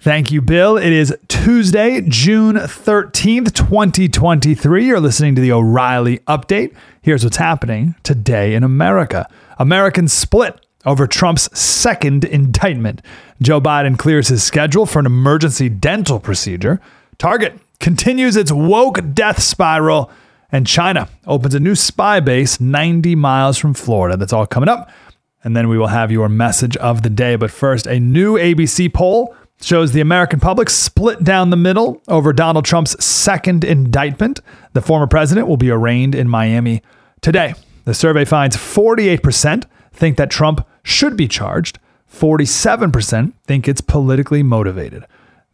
Thank you, Bill. It is Tuesday, June 13th, 2023. You're listening to the O'Reilly Update. Here's what's happening today in America Americans split over Trump's second indictment. Joe Biden clears his schedule for an emergency dental procedure. Target continues its woke death spiral. And China opens a new spy base 90 miles from Florida. That's all coming up. And then we will have your message of the day. But first, a new ABC poll shows the American public split down the middle over Donald Trump's second indictment. The former president will be arraigned in Miami today. The survey finds 48% think that Trump should be charged, 47% think it's politically motivated.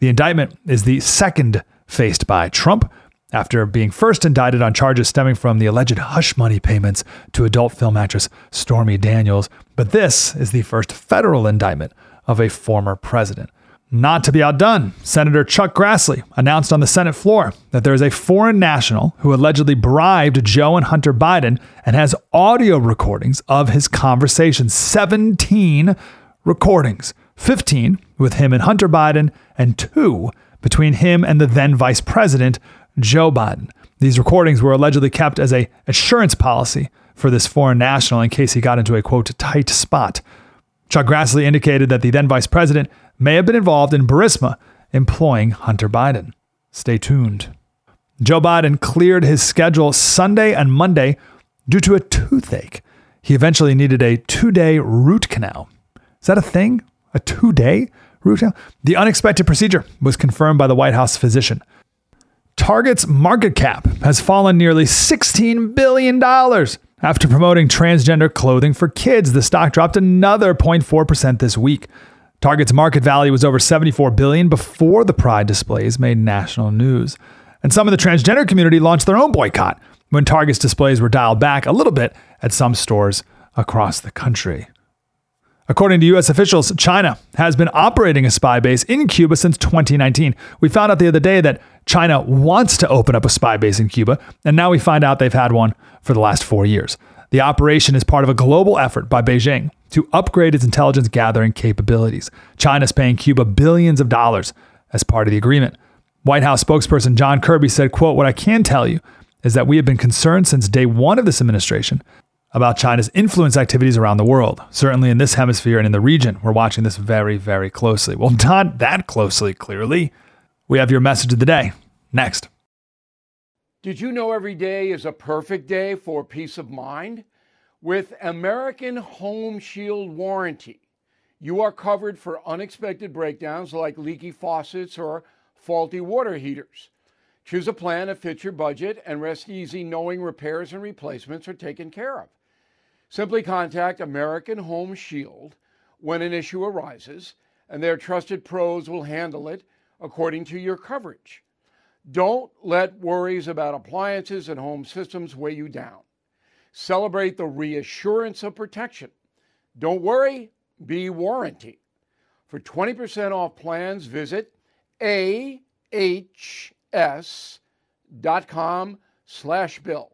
The indictment is the second faced by Trump after being first indicted on charges stemming from the alleged hush money payments to adult film actress Stormy Daniels. But this is the first federal indictment of a former president. Not to be outdone, Senator Chuck Grassley announced on the Senate floor that there is a foreign national who allegedly bribed Joe and Hunter Biden and has audio recordings of his conversation 17 recordings, 15 with him and Hunter Biden, and two between him and the then vice president, Joe Biden. These recordings were allegedly kept as a assurance policy for this foreign national in case he got into a quote tight spot. Chuck Grassley indicated that the then vice president may have been involved in Burisma employing Hunter Biden. Stay tuned. Joe Biden cleared his schedule Sunday and Monday due to a toothache. He eventually needed a two day root canal. Is that a thing? A two day root canal? The unexpected procedure was confirmed by the White House physician. Target's market cap has fallen nearly $16 billion. After promoting transgender clothing for kids, the stock dropped another 0.4% this week. Target's market value was over 74 billion before the Pride displays made national news. And some of the transgender community launched their own boycott when Target's displays were dialed back a little bit at some stores across the country. According to U.S. officials, China has been operating a spy base in Cuba since 2019. We found out the other day that China wants to open up a spy base in Cuba, and now we find out they've had one for the last four years. The operation is part of a global effort by Beijing to upgrade its intelligence gathering capabilities. China's paying Cuba billions of dollars as part of the agreement. White House spokesperson John Kirby said, quote, What I can tell you is that we have been concerned since day one of this administration about China's influence activities around the world. Certainly in this hemisphere and in the region, we're watching this very, very closely. Well, not that closely, clearly. We have your message of the day next. Did you know every day is a perfect day for peace of mind? With American Home Shield Warranty, you are covered for unexpected breakdowns like leaky faucets or faulty water heaters. Choose a plan that fits your budget and rest easy knowing repairs and replacements are taken care of. Simply contact American Home Shield when an issue arises, and their trusted pros will handle it according to your coverage. Don't let worries about appliances and home systems weigh you down. Celebrate the reassurance of protection. Don't worry, be warranty. For 20% off plans, visit ahs.com slash bill.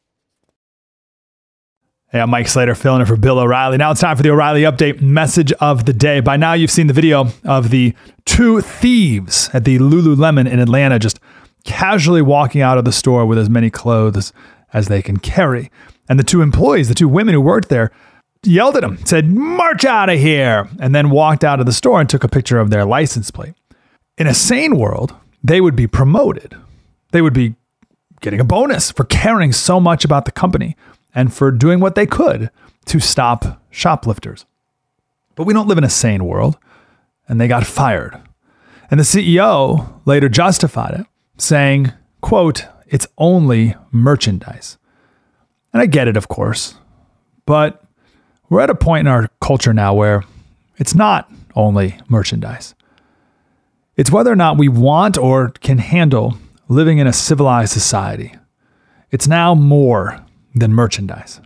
Hey, I'm Mike Slater filling in for Bill O'Reilly. Now it's time for the O'Reilly Update message of the day. By now, you've seen the video of the two thieves at the Lululemon in Atlanta just casually walking out of the store with as many clothes as they can carry. And the two employees, the two women who worked there, yelled at them, said, March out of here, and then walked out of the store and took a picture of their license plate. In a sane world, they would be promoted. They would be getting a bonus for caring so much about the company and for doing what they could to stop shoplifters. But we don't live in a sane world, and they got fired. And the CEO later justified it, saying, quote, it's only merchandise. And I get it, of course, but we're at a point in our culture now where it's not only merchandise. It's whether or not we want or can handle living in a civilized society. It's now more than merchandise.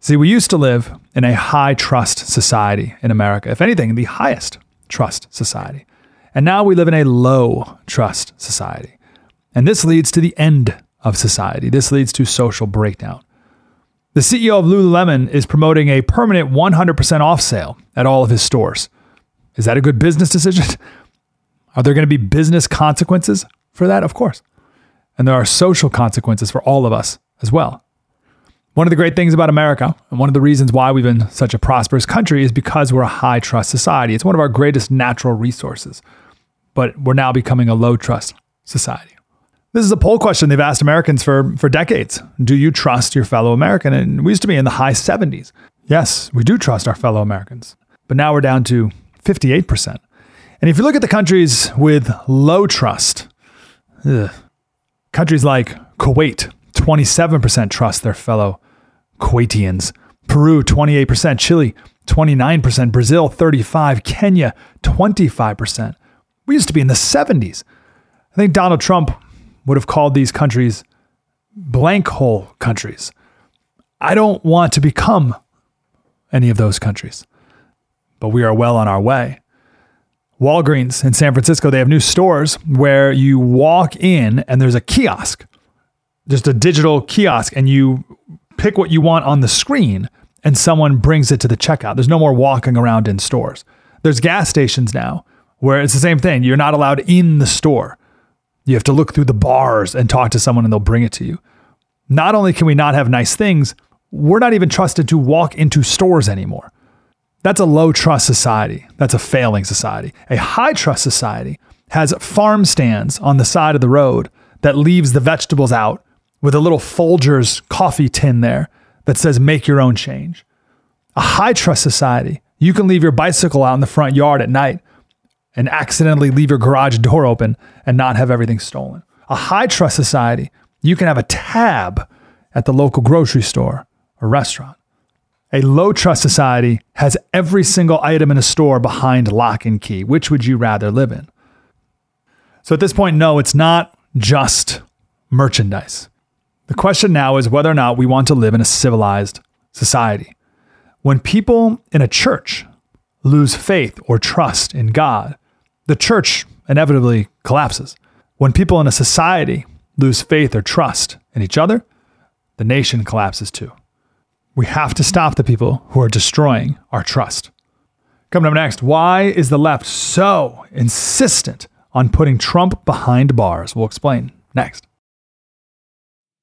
See, we used to live in a high trust society in America, if anything, the highest trust society. And now we live in a low trust society. And this leads to the end of society. This leads to social breakdown. The CEO of Lululemon is promoting a permanent 100% off sale at all of his stores. Is that a good business decision? Are there going to be business consequences for that? Of course. And there are social consequences for all of us as well. One of the great things about America, and one of the reasons why we've been such a prosperous country, is because we're a high trust society. It's one of our greatest natural resources, but we're now becoming a low trust society. This is a poll question they've asked Americans for, for decades. Do you trust your fellow American? And we used to be in the high 70s. Yes, we do trust our fellow Americans, but now we're down to 58%. And if you look at the countries with low trust, ugh, countries like Kuwait, 27% trust their fellow Kuwaitians. Peru, 28%. Chile, 29%. Brazil, 35%. Kenya, 25%. We used to be in the 70s. I think Donald Trump would have called these countries blank hole countries. I don't want to become any of those countries, but we are well on our way. Walgreens in San Francisco, they have new stores where you walk in and there's a kiosk just a digital kiosk and you pick what you want on the screen and someone brings it to the checkout. There's no more walking around in stores. There's gas stations now where it's the same thing. You're not allowed in the store. You have to look through the bars and talk to someone and they'll bring it to you. Not only can we not have nice things, we're not even trusted to walk into stores anymore. That's a low trust society. That's a failing society. A high trust society has farm stands on the side of the road that leaves the vegetables out with a little Folgers coffee tin there that says make your own change. A high trust society, you can leave your bicycle out in the front yard at night and accidentally leave your garage door open and not have everything stolen. A high trust society, you can have a tab at the local grocery store or restaurant. A low trust society has every single item in a store behind lock and key. Which would you rather live in? So at this point, no, it's not just merchandise. The question now is whether or not we want to live in a civilized society. When people in a church lose faith or trust in God, the church inevitably collapses. When people in a society lose faith or trust in each other, the nation collapses too. We have to stop the people who are destroying our trust. Coming up next, why is the left so insistent on putting Trump behind bars? We'll explain next.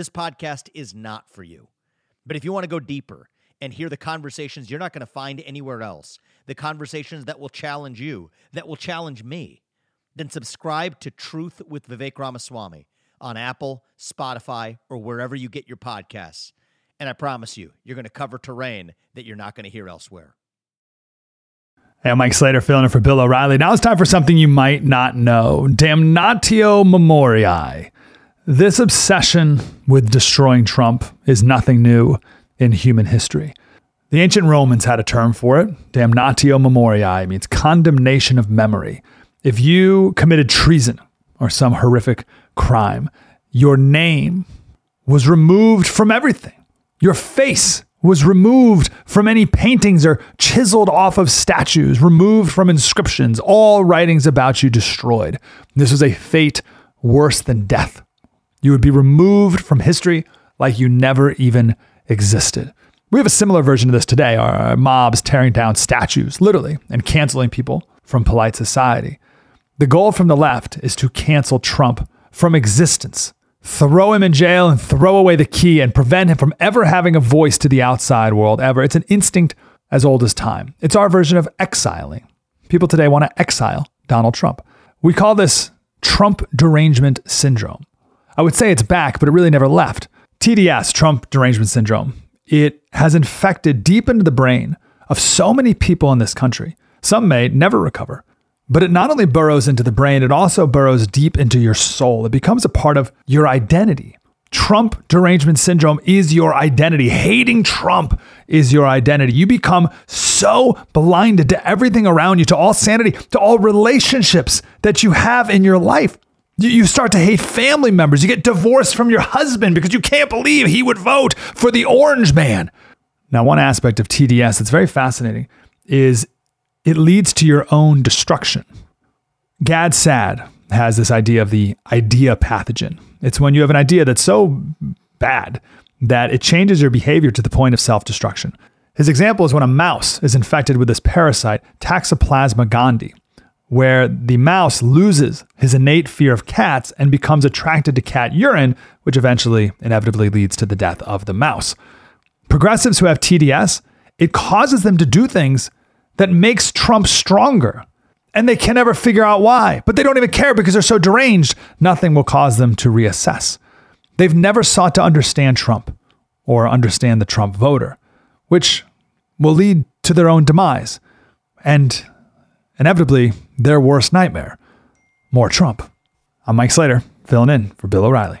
this podcast is not for you. But if you want to go deeper and hear the conversations you're not going to find anywhere else, the conversations that will challenge you, that will challenge me, then subscribe to Truth with Vivek Ramaswamy on Apple, Spotify, or wherever you get your podcasts. And I promise you, you're going to cover terrain that you're not going to hear elsewhere. Hey, I'm Mike Slater filling in for Bill O'Reilly. Now it's time for something you might not know Damnatio Memoriae. This obsession with destroying Trump is nothing new in human history. The ancient Romans had a term for it. Damnatio Memoriae means condemnation of memory. If you committed treason or some horrific crime, your name was removed from everything. Your face was removed from any paintings or chiseled off of statues, removed from inscriptions, all writings about you destroyed. This was a fate worse than death. You would be removed from history like you never even existed. We have a similar version of this today our mobs tearing down statues, literally, and canceling people from polite society. The goal from the left is to cancel Trump from existence throw him in jail and throw away the key and prevent him from ever having a voice to the outside world ever. It's an instinct as old as time. It's our version of exiling. People today want to exile Donald Trump. We call this Trump derangement syndrome. I would say it's back, but it really never left. TDS, Trump derangement syndrome, it has infected deep into the brain of so many people in this country. Some may never recover. But it not only burrows into the brain, it also burrows deep into your soul. It becomes a part of your identity. Trump derangement syndrome is your identity. Hating Trump is your identity. You become so blinded to everything around you, to all sanity, to all relationships that you have in your life. You start to hate family members. You get divorced from your husband because you can't believe he would vote for the orange man. Now, one aspect of TDS that's very fascinating is it leads to your own destruction. Gad Saad has this idea of the idea pathogen. It's when you have an idea that's so bad that it changes your behavior to the point of self destruction. His example is when a mouse is infected with this parasite, Toxoplasma gondii, where the mouse loses his innate fear of cats and becomes attracted to cat urine, which eventually inevitably leads to the death of the mouse. Progressives who have TDS, it causes them to do things that makes Trump stronger. And they can never figure out why, but they don't even care because they're so deranged, nothing will cause them to reassess. They've never sought to understand Trump or understand the Trump voter, which will lead to their own demise and inevitably their worst nightmare more Trump. I'm Mike Slater, filling in for Bill O'Reilly.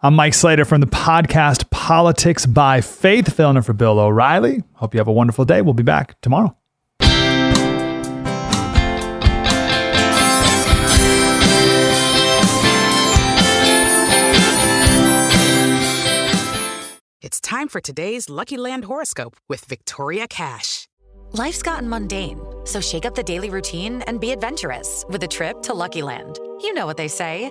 I'm Mike Slater from the podcast Politics by Faith, filling in for Bill O'Reilly. Hope you have a wonderful day. We'll be back tomorrow. It's time for today's Lucky Land horoscope with Victoria Cash. Life's gotten mundane, so shake up the daily routine and be adventurous with a trip to Lucky Land. You know what they say.